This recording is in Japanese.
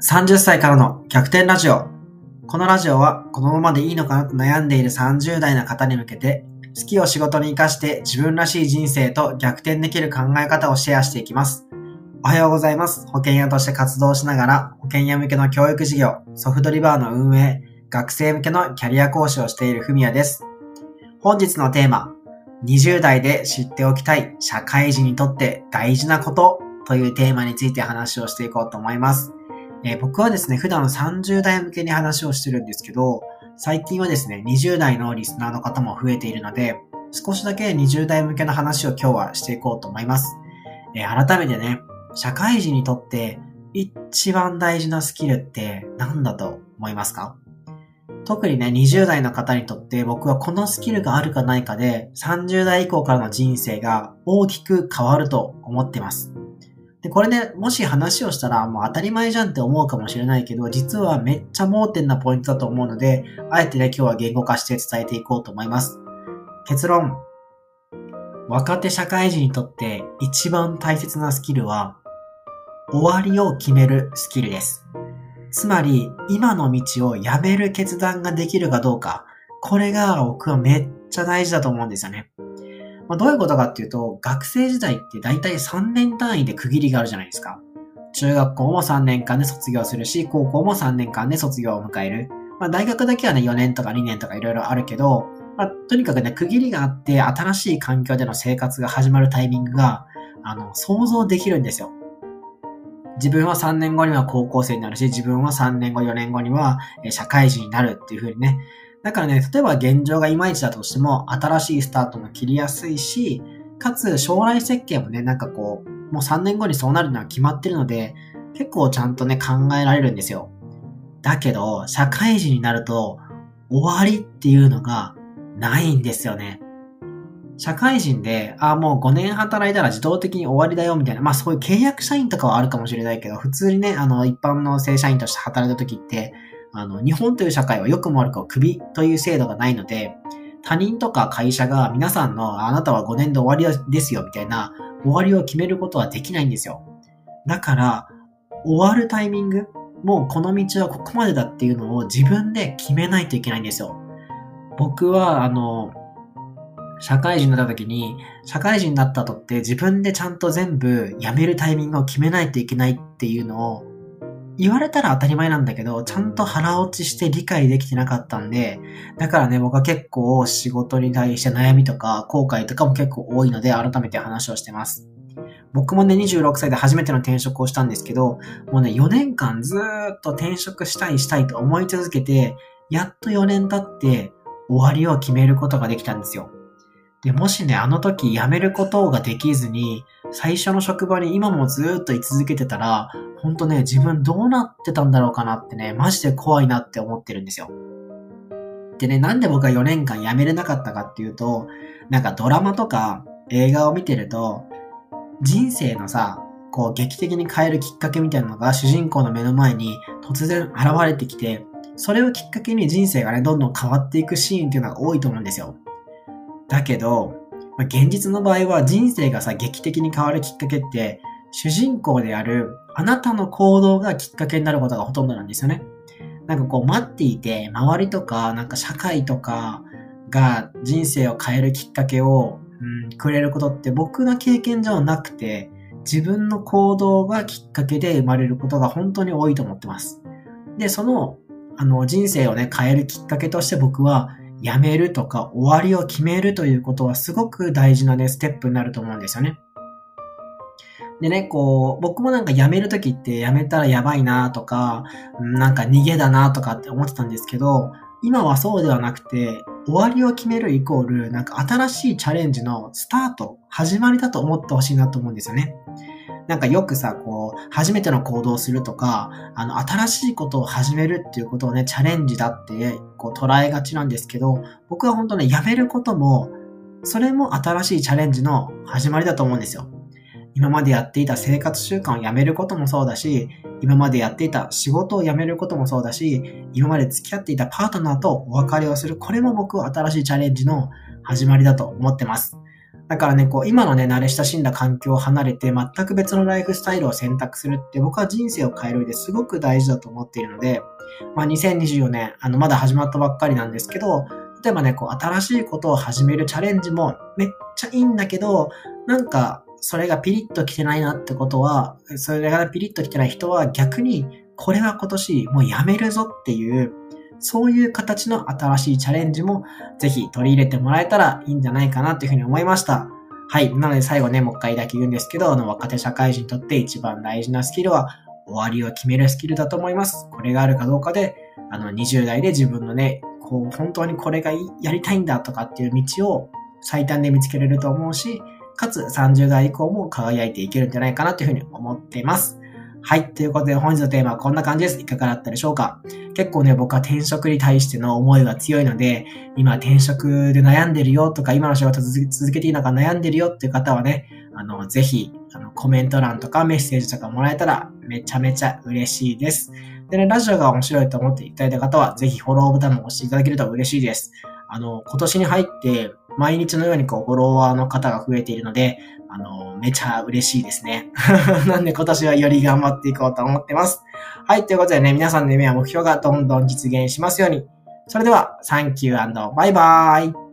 30歳からの逆転ラジオ。このラジオはこのままでいいのかなと悩んでいる30代の方に向けて、好きを仕事に活かして自分らしい人生と逆転できる考え方をシェアしていきます。おはようございます。保険屋として活動しながら、保険屋向けの教育事業、ソフトリバーの運営、学生向けのキャリア講師をしているふみやです。本日のテーマ、20代で知っておきたい社会人にとって大事なことというテーマについて話をしていこうと思います。えー僕はですね、普段30代向けに話をしてるんですけど、最近はですね、20代のリスナーの方も増えているので、少しだけ20代向けの話を今日はしていこうと思います。えー改めてね、社会人にとって一番大事なスキルって何だと思いますか？特にね、20代の方にとって僕はこのスキルがあるかないかで30代以降からの人生が大きく変わると思ってます。で、これね、もし話をしたらもう当たり前じゃんって思うかもしれないけど、実はめっちゃ盲点なポイントだと思うので、あえてね、今日は言語化して伝えていこうと思います。結論。若手社会人にとって一番大切なスキルは、終わりを決めるスキルです。つまり、今の道をやめる決断ができるかどうか、これが僕はめっちゃ大事だと思うんですよね。まあ、どういうことかっていうと、学生時代って大体3年単位で区切りがあるじゃないですか。中学校も3年間で卒業するし、高校も3年間で卒業を迎える。まあ、大学だけはね、4年とか2年とかいろいろあるけど、まあ、とにかくね、区切りがあって、新しい環境での生活が始まるタイミングが、あの、想像できるんですよ。自分は3年後には高校生になるし、自分は3年後、4年後には社会人になるっていう風にね。だからね、例えば現状がいまいちだとしても、新しいスタートも切りやすいし、かつ将来設計もね、なんかこう、もう3年後にそうなるのは決まってるので、結構ちゃんとね、考えられるんですよ。だけど、社会人になると、終わりっていうのがないんですよね。社会人で、あもう5年働いたら自動的に終わりだよみたいな、まあそういう契約社員とかはあるかもしれないけど、普通にね、あの、一般の正社員として働いた時って、あの、日本という社会は良くも悪くもクビという制度がないので、他人とか会社が皆さんのあなたは5年で終わりですよみたいな終わりを決めることはできないんですよ。だから、終わるタイミング、もうこの道はここまでだっていうのを自分で決めないといけないんですよ。僕は、あの、社会人になった時に、社会人になった後って自分でちゃんと全部辞めるタイミングを決めないといけないっていうのを言われたら当たり前なんだけど、ちゃんと腹落ちして理解できてなかったんで、だからね、僕は結構仕事に対して悩みとか後悔とかも結構多いので、改めて話をしてます。僕もね、26歳で初めての転職をしたんですけど、もうね、4年間ずっと転職したいしたいと思い続けて、やっと4年経って終わりを決めることができたんですよ。で、もしね、あの時辞めることができずに、最初の職場に今もずっと居続けてたら、ほんとね、自分どうなってたんだろうかなってね、マジで怖いなって思ってるんですよ。でね、なんで僕は4年間辞めれなかったかっていうと、なんかドラマとか映画を見てると、人生のさ、こう劇的に変えるきっかけみたいなのが主人公の目の前に突然現れてきて、それをきっかけに人生がね、どんどん変わっていくシーンっていうのが多いと思うんですよ。だけど、まあ、現実の場合は人生がさ、劇的に変わるきっかけって、主人公であるあなたの行動がきっかけになることがほとんどなんですよね。なんかこう待っていて、周りとか、なんか社会とかが人生を変えるきっかけを、うん、くれることって僕の経験上なくて、自分の行動がきっかけで生まれることが本当に多いと思ってます。で、その、あの、人生をね、変えるきっかけとして僕は、やめるとか終わりを決めるということはすごく大事なね、ステップになると思うんですよね。でね、こう、僕もなんか辞めるときって辞めたらやばいなとか、なんか逃げだなとかって思ってたんですけど、今はそうではなくて、終わりを決めるイコール、なんか新しいチャレンジのスタート、始まりだと思ってほしいなと思うんですよね。なんかよくさ、こう、初めての行動をするとか、あの、新しいことを始めるっていうことをね、チャレンジだって、こう、捉えがちなんですけど、僕は本当ね、やめることも、それも新しいチャレンジの始まりだと思うんですよ。今までやっていた生活習慣をやめることもそうだし、今までやっていた仕事を辞めることもそうだし、今まで付き合っていたパートナーとお別れをする、これも僕は新しいチャレンジの始まりだと思ってます。だからね、こう、今のね、慣れ親しんだ環境を離れて、全く別のライフスタイルを選択するって、僕は人生を変える上ですごく大事だと思っているので、まあ、2024年、あの、まだ始まったばっかりなんですけど、例えばね、こう、新しいことを始めるチャレンジもめっちゃいいんだけど、なんか、それがピリッと来てないなってことは、それがピリッと来てない人は逆に、これは今年もうやめるぞっていう、そういう形の新しいチャレンジもぜひ取り入れてもらえたらいいんじゃないかなというふうに思いました。はい。なので最後ね、もう一回だけ言うんですけど、あの若手社会人にとって一番大事なスキルは終わりを決めるスキルだと思います。これがあるかどうかで、あの20代で自分のね、こう本当にこれがやりたいんだとかっていう道を最短で見つけれると思うし、かつ30代以降も輝いていけるんじゃないかなというふうに思っています。はい。ということで本日のテーマはこんな感じです。いかがだったでしょうか？結構ね、僕は転職に対しての思いが強いので、今転職で悩んでるよとか、今の仕事続けていいのか悩んでるよっていう方はね、あの、ぜひ、あの、コメント欄とかメッセージとかもらえたらめちゃめちゃ嬉しいです。でね、ラジオが面白いと思っていただいた方は、ぜひフォローボタンを押していただけると嬉しいです。あの、今年に入って、毎日のようにこう、フォロワーの方が増えているので、あの、めちゃ嬉しいですね。なんで今年はより頑張っていこうと思ってます。はい、ということでね、皆さんの夢や目標がどんどん実現しますように。それでは、サンキューバイバーイ。